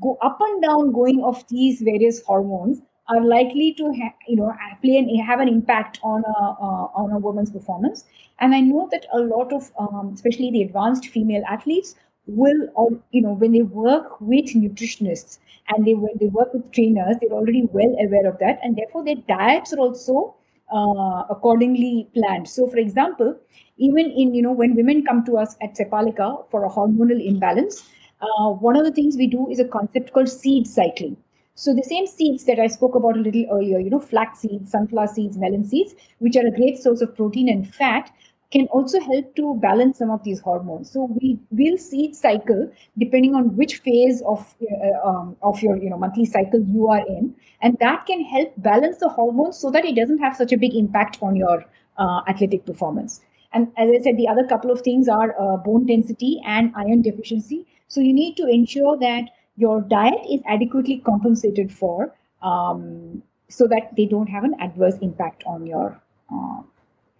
go up and down going of these various hormones are likely to ha- you know play and have an impact on a uh, on a woman's performance. And I know that a lot of um, especially the advanced female athletes will all you know when they work with nutritionists and they when they work with trainers they're already well aware of that. And therefore their diets are also uh, accordingly planned. So for example even in you know when women come to us at sepalika for a hormonal imbalance uh, one of the things we do is a concept called seed cycling. So the same seeds that I spoke about a little earlier, you know, flax seeds, sunflower seeds, melon seeds, which are a great source of protein and fat, can also help to balance some of these hormones. So we will see cycle depending on which phase of uh, um, of your you know monthly cycle you are in, and that can help balance the hormones so that it doesn't have such a big impact on your uh, athletic performance. And as I said, the other couple of things are uh, bone density and iron deficiency. So you need to ensure that your diet is adequately compensated for, um, so that they don't have an adverse impact on your uh,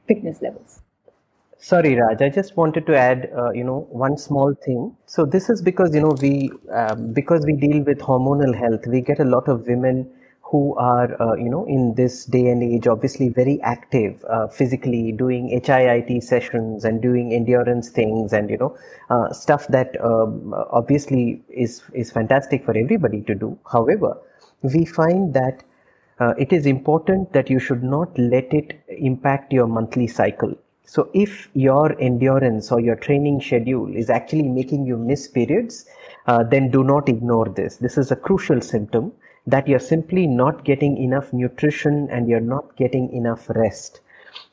fitness levels. Sorry, Raj. I just wanted to add, uh, you know, one small thing. So this is because you know we, um, because we deal with hormonal health, we get a lot of women who are, uh, you know, in this day and age, obviously very active uh, physically, doing HIIT sessions and doing endurance things, and you know, uh, stuff that um, obviously is is fantastic for everybody to do. However, we find that uh, it is important that you should not let it impact your monthly cycle so if your endurance or your training schedule is actually making you miss periods, uh, then do not ignore this. This is a crucial symptom that you're simply not getting enough nutrition and you're not getting enough rest.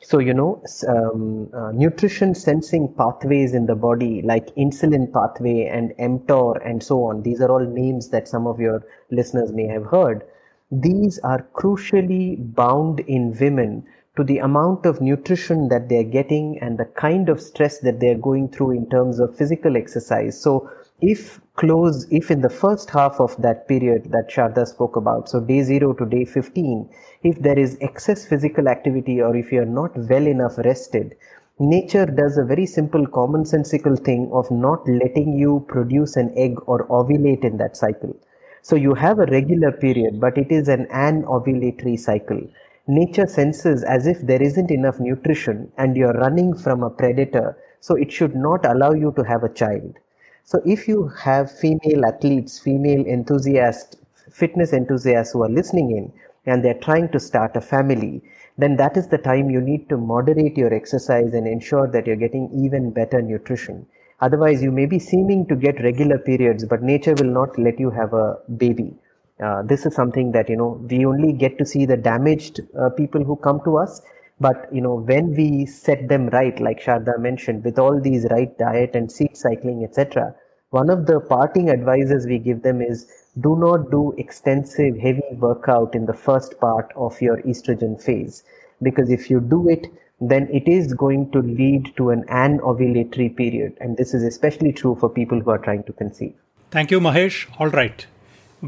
So, you know, um, uh, nutrition sensing pathways in the body, like insulin pathway and mTOR and so on, these are all names that some of your listeners may have heard. These are crucially bound in women to the amount of nutrition that they're getting and the kind of stress that they're going through in terms of physical exercise. So if close, if in the first half of that period that Sharda spoke about, so day 0 to day 15, if there is excess physical activity or if you're not well enough rested, nature does a very simple commonsensical thing of not letting you produce an egg or ovulate in that cycle. So you have a regular period, but it is an anovulatory cycle nature senses as if there isn't enough nutrition and you're running from a predator, so it should not allow you to have a child. So if you have female athletes, female enthusiasts, fitness enthusiasts who are listening in and they're trying to start a family, then that is the time you need to moderate your exercise and ensure that you're getting even better nutrition. Otherwise, you may be seeming to get regular periods, but nature will not let you have a baby. Uh, this is something that you know we only get to see the damaged uh, people who come to us. But you know when we set them right like sharda mentioned with all these right diet and seed cycling etc one of the parting advices we give them is do not do extensive heavy workout in the first part of your estrogen phase. Because if you do it then it is going to lead to an anovulatory period. And this is especially true for people who are trying to conceive. Thank you mahesh. All right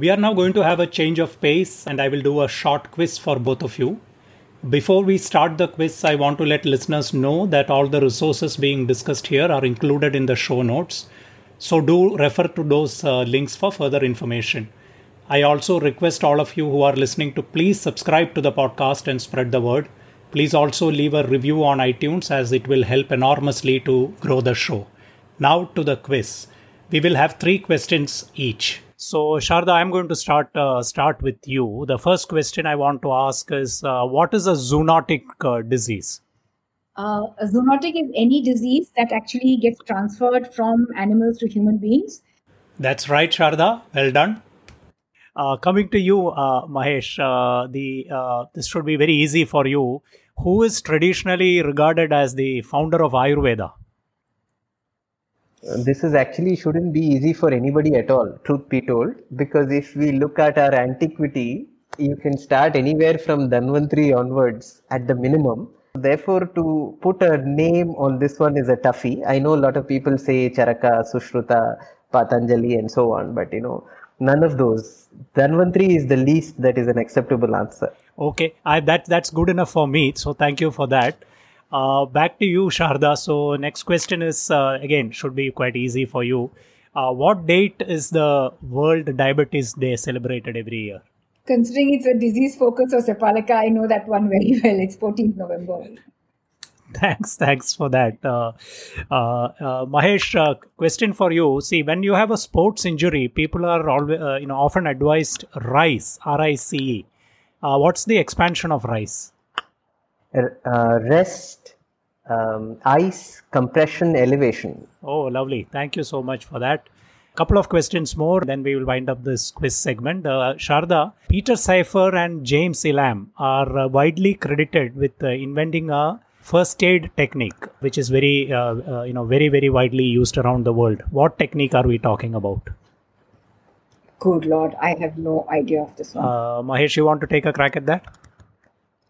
we are now going to have a change of pace and I will do a short quiz for both of you. Before we start the quiz, I want to let listeners know that all the resources being discussed here are included in the show notes. So do refer to those uh, links for further information. I also request all of you who are listening to please subscribe to the podcast and spread the word. Please also leave a review on iTunes as it will help enormously to grow the show. Now to the quiz. We will have three questions each. So, Sharda, I'm going to start uh, start with you. The first question I want to ask is, uh, what is a zoonotic uh, disease? Uh, a zoonotic is any disease that actually gets transferred from animals to human beings. That's right, Sharda. Well done. Uh, coming to you, uh, Mahesh, the this should be very easy for you. Who is traditionally regarded as the founder of Ayurveda? This is actually shouldn't be easy for anybody at all, truth be told, because if we look at our antiquity, you can start anywhere from Dhanvantri onwards at the minimum. Therefore, to put a name on this one is a toughie. I know a lot of people say Charaka, Sushruta, Patanjali, and so on, but you know, none of those. Dhanvantri is the least that is an acceptable answer. Okay, I, that that's good enough for me. So thank you for that. Uh, back to you, Sharda. So, next question is uh, again should be quite easy for you. Uh, what date is the World Diabetes Day celebrated every year? Considering it's a disease focus of Sepalika, I know that one very [LAUGHS] well. It's 14th November. Thanks, thanks for that, uh, uh, uh, Mahesh. question for you: See, when you have a sports injury, people are always, you know, often advised RICE, R-I-C-E. what's the expansion of RICE? Uh, rest, um, ice, compression, elevation. Oh, lovely. Thank you so much for that. Couple of questions more, then we will wind up this quiz segment. Uh, Sharda, Peter Safar and James Elam are uh, widely credited with uh, inventing a first aid technique, which is very, uh, uh, you know, very, very widely used around the world. What technique are we talking about? Good Lord, I have no idea of this one. Uh, Mahesh, you want to take a crack at that?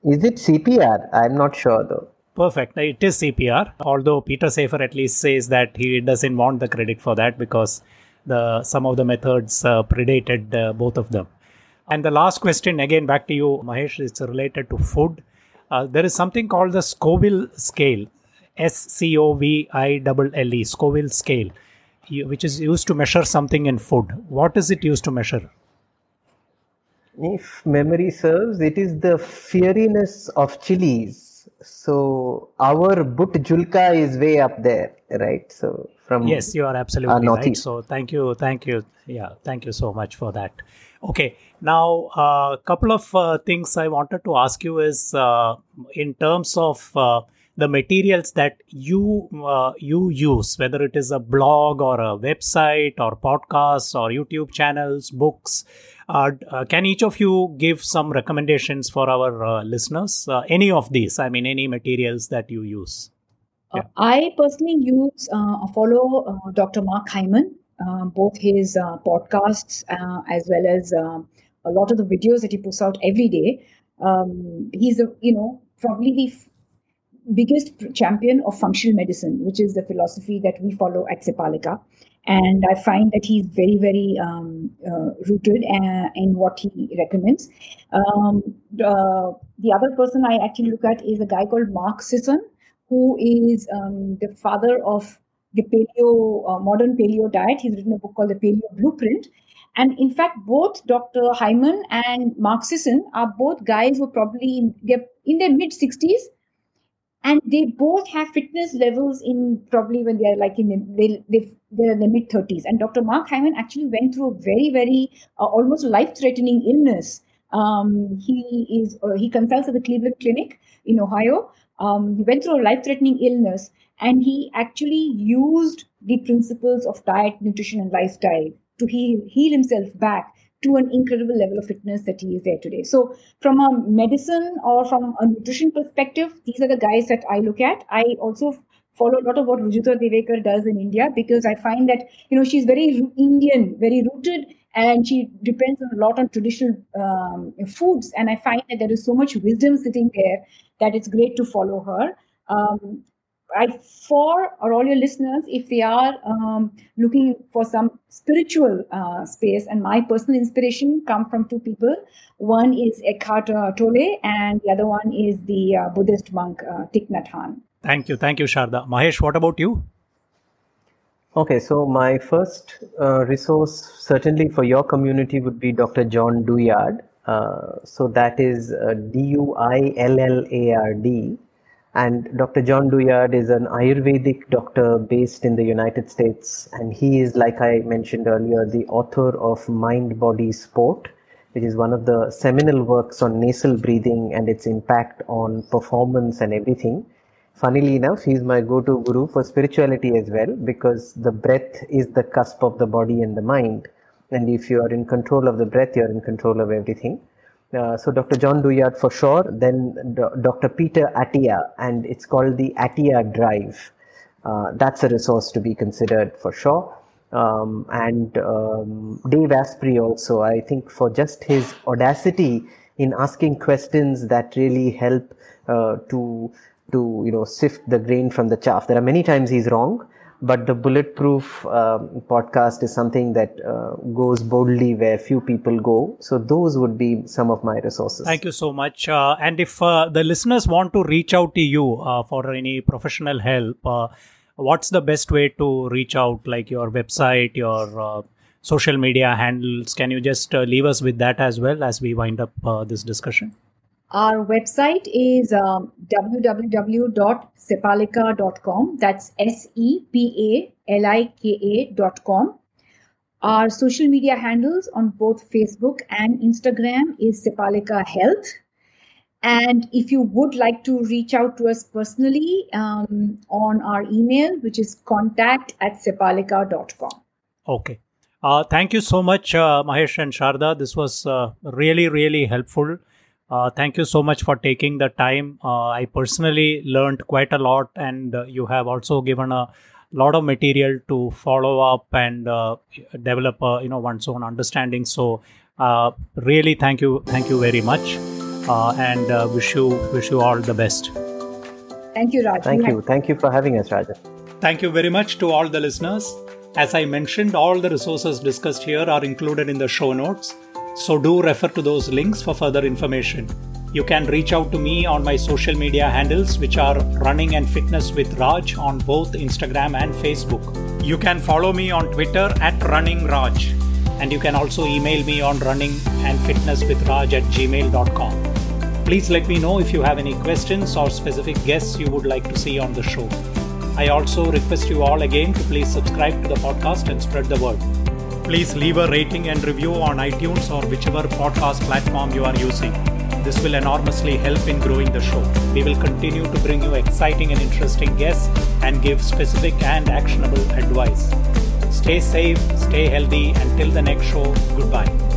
Is it CPR? I'm not sure though. Perfect. It is CPR. Although Peter Safar at least says that he doesn't want the credit for that because the some of the methods uh, predated uh, both of them. And the last question, again back to you, Mahesh. It's related to food. Uh, there is something called the Scoville scale. S C O V I L L E, Scoville scale, which is used to measure something in food. What is it used to measure? If memory serves, it is the fieriness of chilies. So our bhut jolokia is way up there, right? So from yes, you are absolutely right. So thank you, thank you, yeah, thank you so much for that. Okay, now a uh, couple of uh, things I wanted to ask you is uh, in terms of uh, the materials that you uh, you use, whether it is a blog or a website or podcasts or YouTube channels, books. Uh, uh, can each of you give some recommendations for our uh, listeners? Uh, any of these, I mean, any materials that you use? Yeah. I personally use, follow Dr. Mark Hyman, both his podcasts as well as a lot of the videos that he puts out every day. Um, he's a, you know, probably the biggest champion of functional medicine, which is the philosophy that we follow at Sepalika. And I find that he's very, very um, uh, rooted uh, in what he recommends. Um, uh, the other person I actually look at is a guy called Mark Sisson, who is um, the father of the paleo, uh, modern paleo diet. He's written a book called The Paleo Blueprint. And in fact, both Dr. Hyman and Mark Sisson are both guys who probably in, in their mid 60s and they both have fitness levels in probably when they're like in the, they, they, they're in the mid 30s and dr mark hyman actually went through a very very uh, almost life threatening illness. Um, he is uh, he consults at the cleveland clinic in ohio. Um, he went through a life threatening illness and he actually used the principles of diet nutrition and lifestyle to heal, heal himself back to an incredible level of fitness that he is there today. So, from a medicine or from a nutrition perspective, these are the guys that I look at. I also follow a lot of what Rujuta Diwekar does in India because I find that you know she's very Indian, very rooted, and she depends a lot on traditional um, foods. And I find that there is so much wisdom sitting there that it's great to follow her. Um, I, for or all your listeners, if they are um, looking for some spiritual uh, space, and my personal inspiration come from two people. One is Eckhart Tolle, and the other one is the uh, Buddhist monk uh, Thich Nhat Hanh. Thank you, thank you, Sharda. Mahesh, what about you? Okay, so my first uh, resource, certainly for your community, would be Dr. John Douillard. Uh, so that is uh, D U I L L A R D and Dr. John Douillard is an Ayurvedic doctor based in the United States. And he is, like I mentioned earlier, the author of Mind Body Sport, which is one of the seminal works on nasal breathing and its impact on performance and everything. Funnily enough, he's my go to guru for spirituality as well, because the breath is the cusp of the body and the mind. And if you are in control of the breath, you're in control of everything. Uh, so Dr. John Douillard for sure, then Dr. Peter Attia, and it's called the Attia Drive. Uh, that's a resource to be considered for sure. Um, and um, Dave Asprey also, I think, for just his audacity in asking questions that really help uh, to to you know sift the grain from the chaff. There are many times he's wrong, but the bulletproof uh, podcast is something that uh, goes boldly where few people go. So those would be some of my resources. Thank you so much. Uh, and if uh, the listeners want to reach out to you uh, for any professional help uh, what's the best way to reach out? Like your website your social media handles? Can you just leave us with that as well as we wind up this discussion our website is um, www.sepalika.com. That's S E P A L I K A.com. Our social media handles on both Facebook and Instagram is Sepalika Health. And if you would like to reach out to us personally um, on our email, which is contact at sepalika.com. Okay. Uh, thank you so much, uh, Mahesh and Sharda. This was uh, really, really helpful. Uh, thank you so much for taking the time. Uh, I personally learned quite a lot, and uh, you have also given a lot of material to follow up and uh, develop, uh, you know, one's own understanding. So, uh, really, thank you, thank you very much, and wish you wish you all the best. Thank you, Raj. Thank you, thank you for having us, Raja. Thank you very much to all the listeners. As I mentioned, all the resources discussed here are included in the show notes so do refer to those links for further information. You can reach out to me on my social media handles, which are Running and Fitness with Raj on both Instagram and Facebook. You can follow me on Twitter at Running Raj, and you can also email me on running and fitness with Raj at gmail.com. Please let me know if you have any questions or specific guests you would like to see on the show. I also request you all again to please subscribe to the podcast and spread the word. Please leave a rating and review on iTunes or whichever podcast platform you are using. This will enormously help in growing the show. We will continue to bring you exciting and interesting guests and give specific and actionable advice. Stay safe, stay healthy. Until the next show, goodbye.